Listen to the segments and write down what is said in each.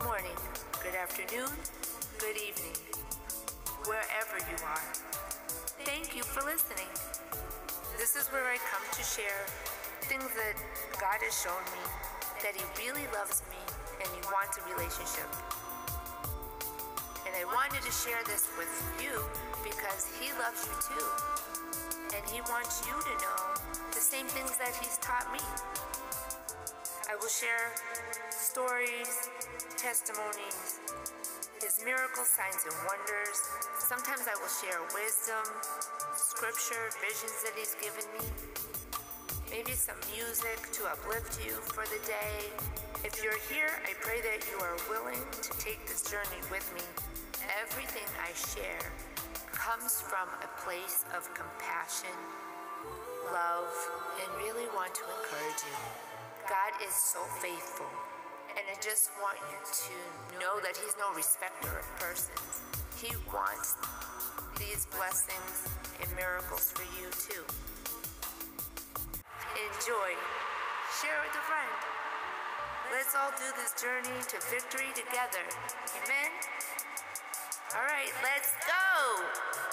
good morning, good afternoon, good evening, wherever you are. Thank you for listening. This is where I come to share things that God has shown me, that He really loves me and He wants a relationship. And I wanted to share this with you because He loves you too. And He wants you to know the same things that He's taught me. Share stories, testimonies, His miracles, signs, and wonders. Sometimes I will share wisdom, scripture, visions that He's given me, maybe some music to uplift you for the day. If you're here, I pray that you are willing to take this journey with me. Everything I share comes from a place of compassion, love, and really want to encourage you. God is so faithful. And I just want you to know that He's no respecter of persons. He wants these blessings and miracles for you too. Enjoy. Share with a friend. Let's all do this journey to victory together. Amen? All right, let's go.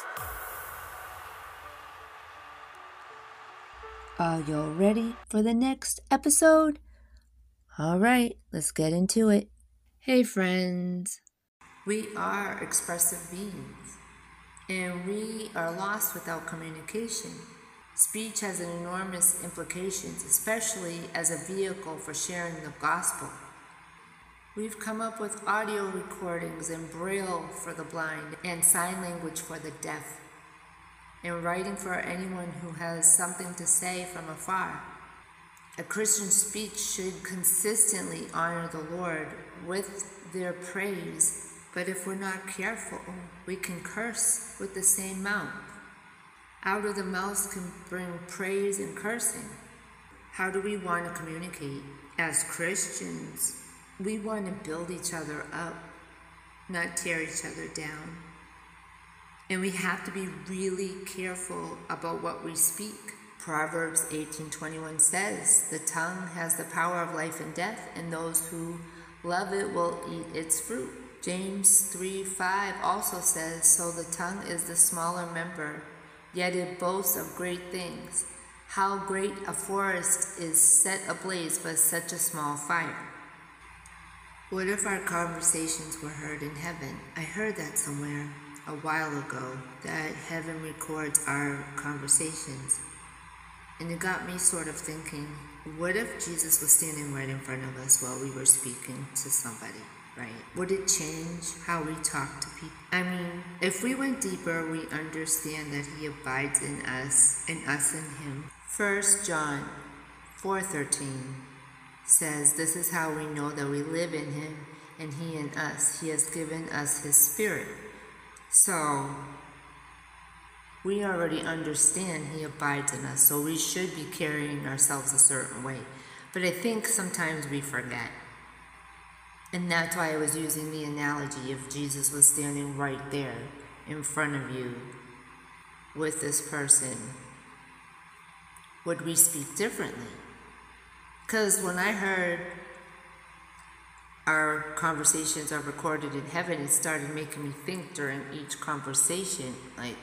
Are you ready for the next episode? All right, let's get into it. Hey, friends. We are expressive beings, and we are lost without communication. Speech has enormous implications, especially as a vehicle for sharing the gospel. We've come up with audio recordings in Braille for the blind and sign language for the deaf and writing for anyone who has something to say from afar. A Christian speech should consistently honor the Lord with their praise, but if we're not careful, we can curse with the same mouth. Out of the mouth can bring praise and cursing. How do we want to communicate? As Christians, we want to build each other up, not tear each other down. And we have to be really careful about what we speak. Proverbs 18:21 says, "The tongue has the power of life and death, and those who love it will eat its fruit." James 3:5 also says, "So the tongue is the smaller member, yet it boasts of great things. How great a forest is set ablaze by such a small fire." What if our conversations were heard in heaven? I heard that somewhere a while ago that heaven records our conversations. And it got me sort of thinking what if Jesus was standing right in front of us while we were speaking to somebody, right? Would it change how we talk to people? I mean, if we went deeper, we understand that He abides in us and us in Him. 1 John 4:13 says, This is how we know that we live in Him and He in us. He has given us His Spirit. So, we already understand He abides in us, so we should be carrying ourselves a certain way. But I think sometimes we forget. And that's why I was using the analogy if Jesus was standing right there in front of you with this person, would we speak differently? Because when I heard our conversations are recorded in heaven, it started making me think during each conversation, like,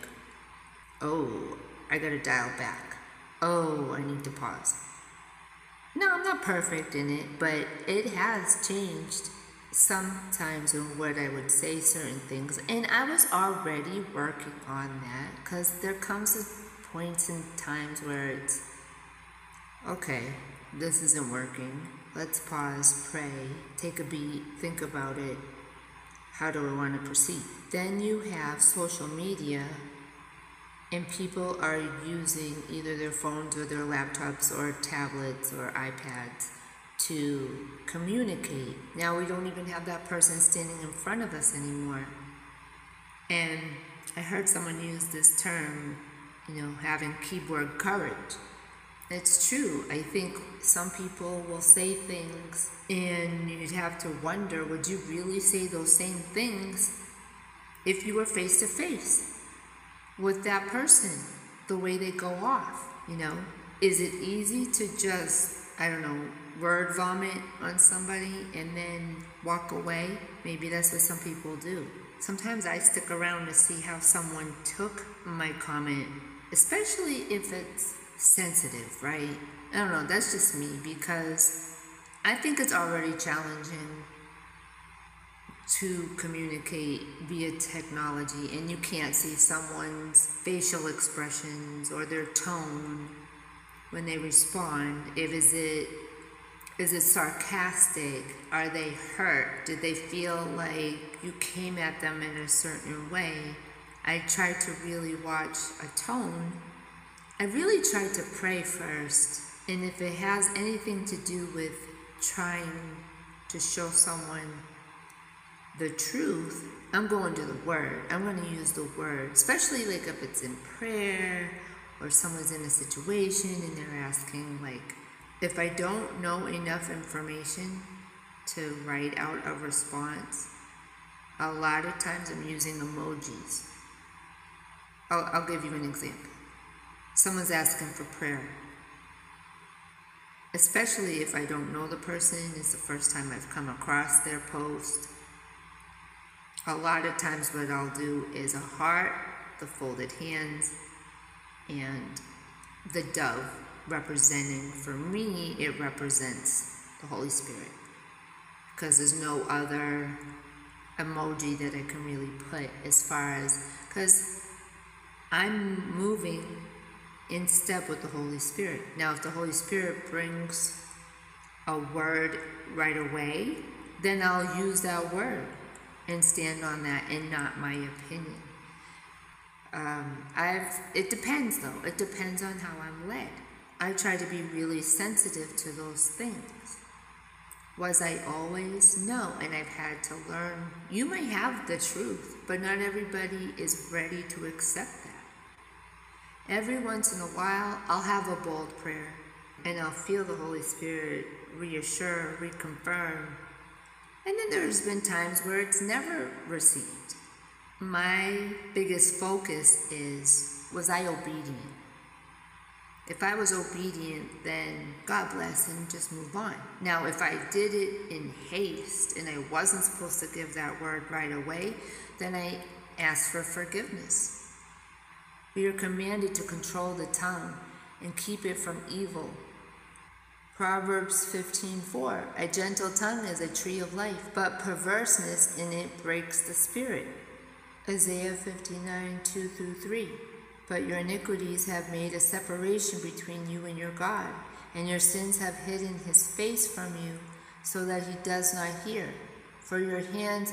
oh, I gotta dial back. Oh, I need to pause. No, I'm not perfect in it, but it has changed sometimes in what I would say certain things. And I was already working on that because there comes a points and times where it's okay, this isn't working. Let's pause, pray, take a beat, think about it. How do I want to proceed? Then you have social media, and people are using either their phones or their laptops or tablets or iPads to communicate. Now we don't even have that person standing in front of us anymore. And I heard someone use this term, you know, having keyboard courage. It's true. I think some people will say things and you'd have to wonder would you really say those same things if you were face to face with that person, the way they go off? You know, is it easy to just I don't know, word vomit on somebody and then walk away. Maybe that's what some people do. Sometimes I stick around to see how someone took my comment, especially if it's sensitive, right? I don't know, that's just me because I think it's already challenging to communicate via technology and you can't see someone's facial expressions or their tone when they respond. If is it is it sarcastic? Are they hurt? Did they feel like you came at them in a certain way? I try to really watch a tone i really try to pray first and if it has anything to do with trying to show someone the truth, I'm going to the word. I'm going to use the word, especially like if it's in prayer or someone's in a situation and they're asking, like, if I don't know enough information to write out a response, a lot of times I'm using emojis. I'll, I'll give you an example. Someone's asking for prayer. Especially if I don't know the person, it's the first time I've come across their post a lot of times what I'll do is a heart, the folded hands, and the dove representing, for me, it represents the Holy Spirit. Because there's no other emoji that I can really put as far as, because I'm moving in step with the Holy Spirit. Now, if the Holy Spirit brings a word right away, then I'll use that word and stand on that and not my opinion. Um, I've it depends though. It depends on how I'm led. I try to be really sensitive to those things. Was I always? No, and I've had to learn. You may have the truth, but not everybody is ready to accept. Every once in a while, I'll have a bold prayer and I'll feel the Holy Spirit reassure, reconfirm, and then there's been times where it's never received. My biggest focus is was I obedient? If I was obedient, then God bless and just move on. Now, if I did it in haste and I wasn't supposed to give that word right away, then I ask for forgiveness. We are commanded to control the tongue and keep it from evil Proverbs 15:4 A gentle tongue is a tree of life, but perverseness in it breaks the spirit. Isaiah 59:2 through 3 But your iniquities have made a separation between you and your God, and your sins have hidden his face from you, so that he does not hear. For your hands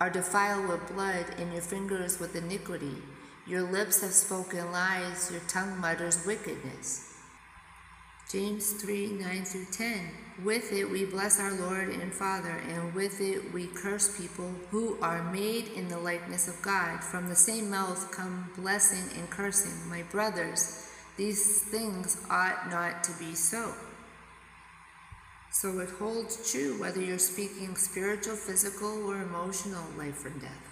are defiled with blood, and your fingers with iniquity. Your lips have spoken lies, your tongue mutters wickedness. James 3 9 through 10. With it we bless our Lord and Father, and with it we curse people who are made in the likeness of God. From the same mouth come blessing and cursing. My brothers, these things ought not to be so. So it holds true whether you're speaking spiritual, physical, or emotional life or death.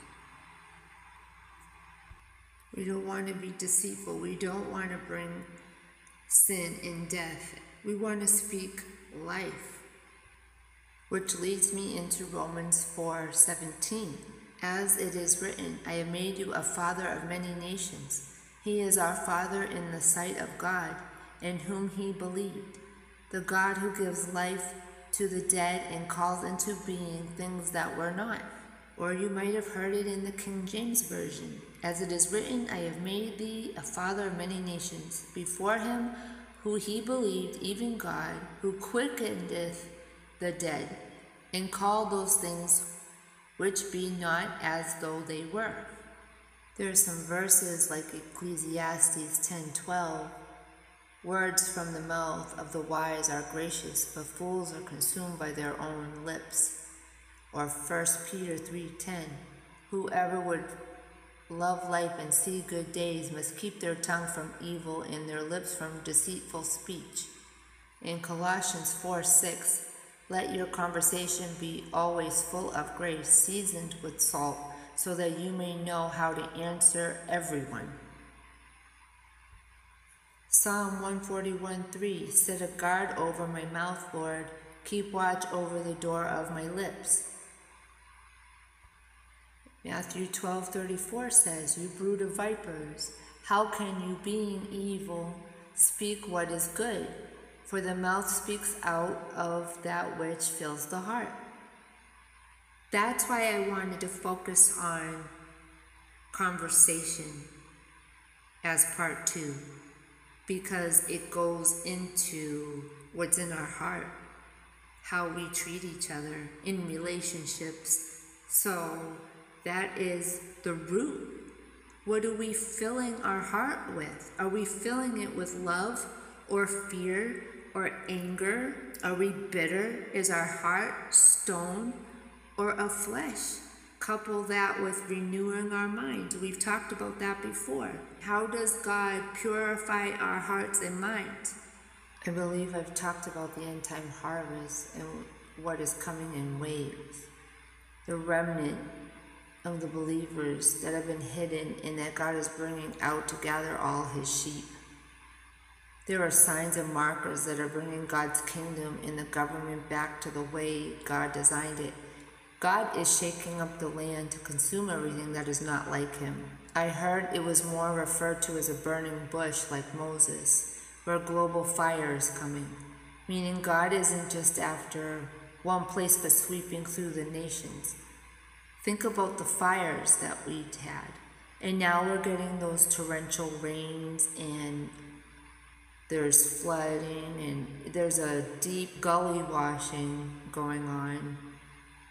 We don't want to be deceitful. We don't want to bring sin and death. We want to speak life, which leads me into Romans 4:17. As it is written, I have made you a father of many nations. He is our father in the sight of God, in whom he believed, the God who gives life to the dead and calls into being things that were not. Or you might have heard it in the King James Version. As it is written, I have made thee a father of many nations. Before him, who he believed, even God, who quickeneth the dead, and called those things which be not as though they were. There are some verses like Ecclesiastes 10:12. Words from the mouth of the wise are gracious, but fools are consumed by their own lips. Or 1 Peter 3:10. Whoever would love life and see good days must keep their tongue from evil and their lips from deceitful speech. In Colossians 4 6, let your conversation be always full of grace, seasoned with salt, so that you may know how to answer everyone. Psalm 141 3 Set a guard over my mouth, Lord. Keep watch over the door of my lips. Matthew 12 34 says, You brood of vipers, how can you, being evil, speak what is good? For the mouth speaks out of that which fills the heart. That's why I wanted to focus on conversation as part two, because it goes into what's in our heart, how we treat each other in relationships. So that is the root. What are we filling our heart with? Are we filling it with love or fear or anger? Are we bitter? Is our heart stone or of flesh? Couple that with renewing our minds. We've talked about that before. How does God purify our hearts and minds? I believe I've talked about the end time harvest and what is coming in waves. The remnant of the believers that have been hidden and that God is bringing out to gather all his sheep. There are signs and markers that are bringing God's kingdom and the government back to the way God designed it. God is shaking up the land to consume everything that is not like him. I heard it was more referred to as a burning bush like Moses, where global fire is coming, meaning God isn't just after one place but sweeping through the nations. Think about the fires that we'd had. And now we're getting those torrential rains and there's flooding and there's a deep gully washing going on.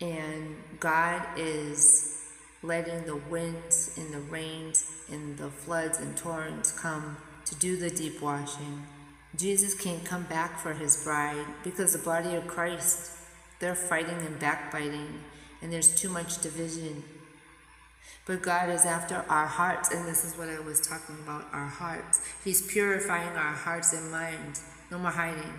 And God is letting the winds and the rains and the floods and torrents come to do the deep washing. Jesus can't come back for his bride because the body of Christ, they're fighting and backbiting and there's too much division. But God is after our hearts, and this is what I was talking about our hearts. He's purifying our hearts and minds. No more hiding.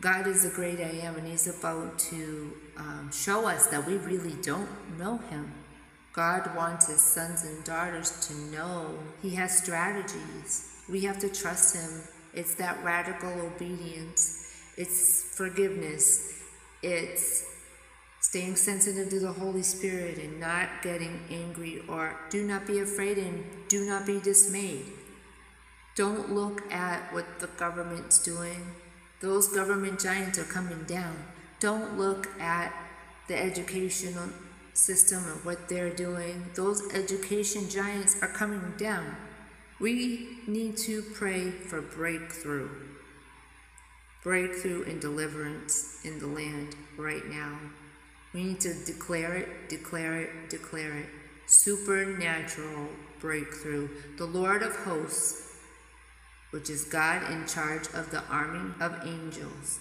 God is the great I am, and He's about to um, show us that we really don't know Him. God wants His sons and daughters to know He has strategies. We have to trust Him. It's that radical obedience, it's forgiveness, it's staying sensitive to the Holy Spirit and not getting angry or do not be afraid and do not be dismayed. Don't look at what the government's doing. Those government giants are coming down. Don't look at the educational system and what they're doing. Those education giants are coming down. We need to pray for breakthrough. Breakthrough and deliverance in the land right now. We need to declare it, declare it, declare it. Supernatural breakthrough. The Lord of hosts, which is God in charge of the army of angels.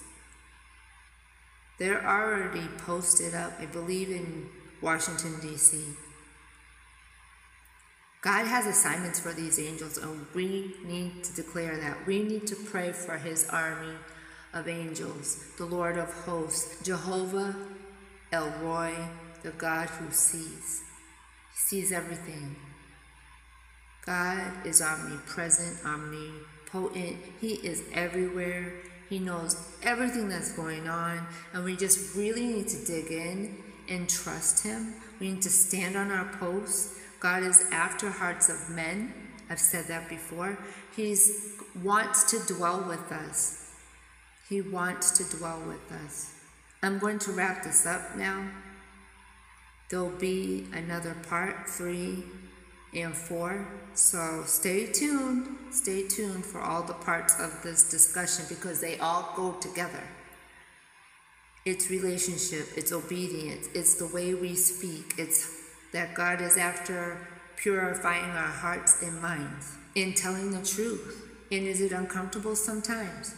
They're already posted up, I believe, in Washington, D.C. God has assignments for these angels, and we need to declare that. We need to pray for his army of angels, the Lord of hosts, Jehovah El Roi, the God who sees. Sees everything. God is omnipresent, omnipotent. He is everywhere. He knows everything that's going on. And we just really need to dig in and trust Him. We need to stand on our posts. God is after hearts of men. I've said that before. He wants to dwell with us. He wants to dwell with us. I'm going to wrap this up now. There'll be another part three and four. So stay tuned. Stay tuned for all the parts of this discussion because they all go together. It's relationship, it's obedience, it's the way we speak, it's that God is after purifying our hearts and minds in telling the truth. And is it uncomfortable sometimes?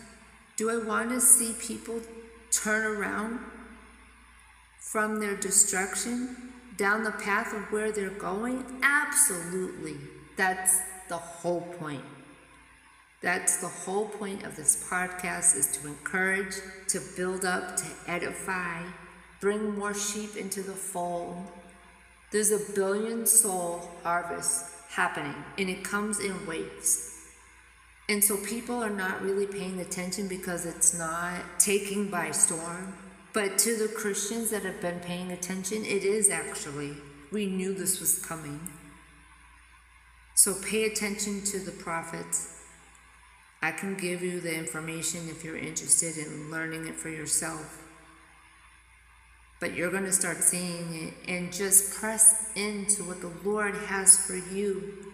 Do I want to see people turn around from their destruction down the path of where they're going? Absolutely. That's the whole point. That's the whole point of this podcast is to encourage, to build up, to edify, bring more sheep into the fold. There's a billion soul harvest happening and it comes in waves. And so people are not really paying attention because it's not taking by storm. But to the Christians that have been paying attention, it is actually. We knew this was coming. So pay attention to the prophets. I can give you the information if you're interested in learning it for yourself. But you're going to start seeing it and just press into what the Lord has for you.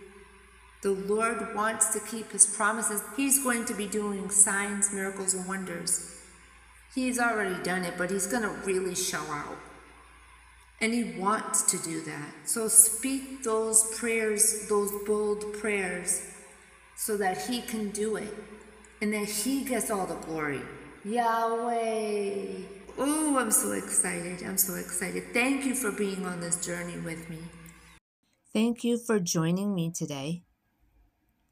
The Lord wants to keep his promises. He's going to be doing signs, miracles, and wonders. He's already done it, but he's going to really show out. And he wants to do that. So speak those prayers, those bold prayers, so that he can do it. And that he gets all the glory. Yahweh. Oh, I'm so excited. I'm so excited. Thank you for being on this journey with me. Thank you for joining me today.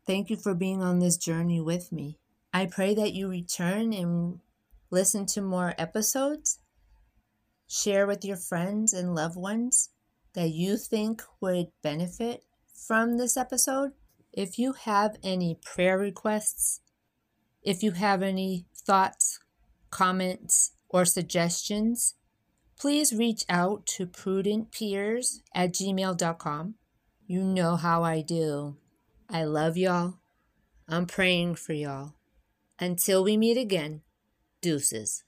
Thank you for being on this journey with me. I pray that you return and listen to more episodes. Share with your friends and loved ones that you think would benefit from this episode. If you have any prayer requests, if you have any thoughts, comments, or suggestions, please reach out to prudentpeers at gmail.com. You know how I do. I love y'all. I'm praying for y'all. Until we meet again, deuces.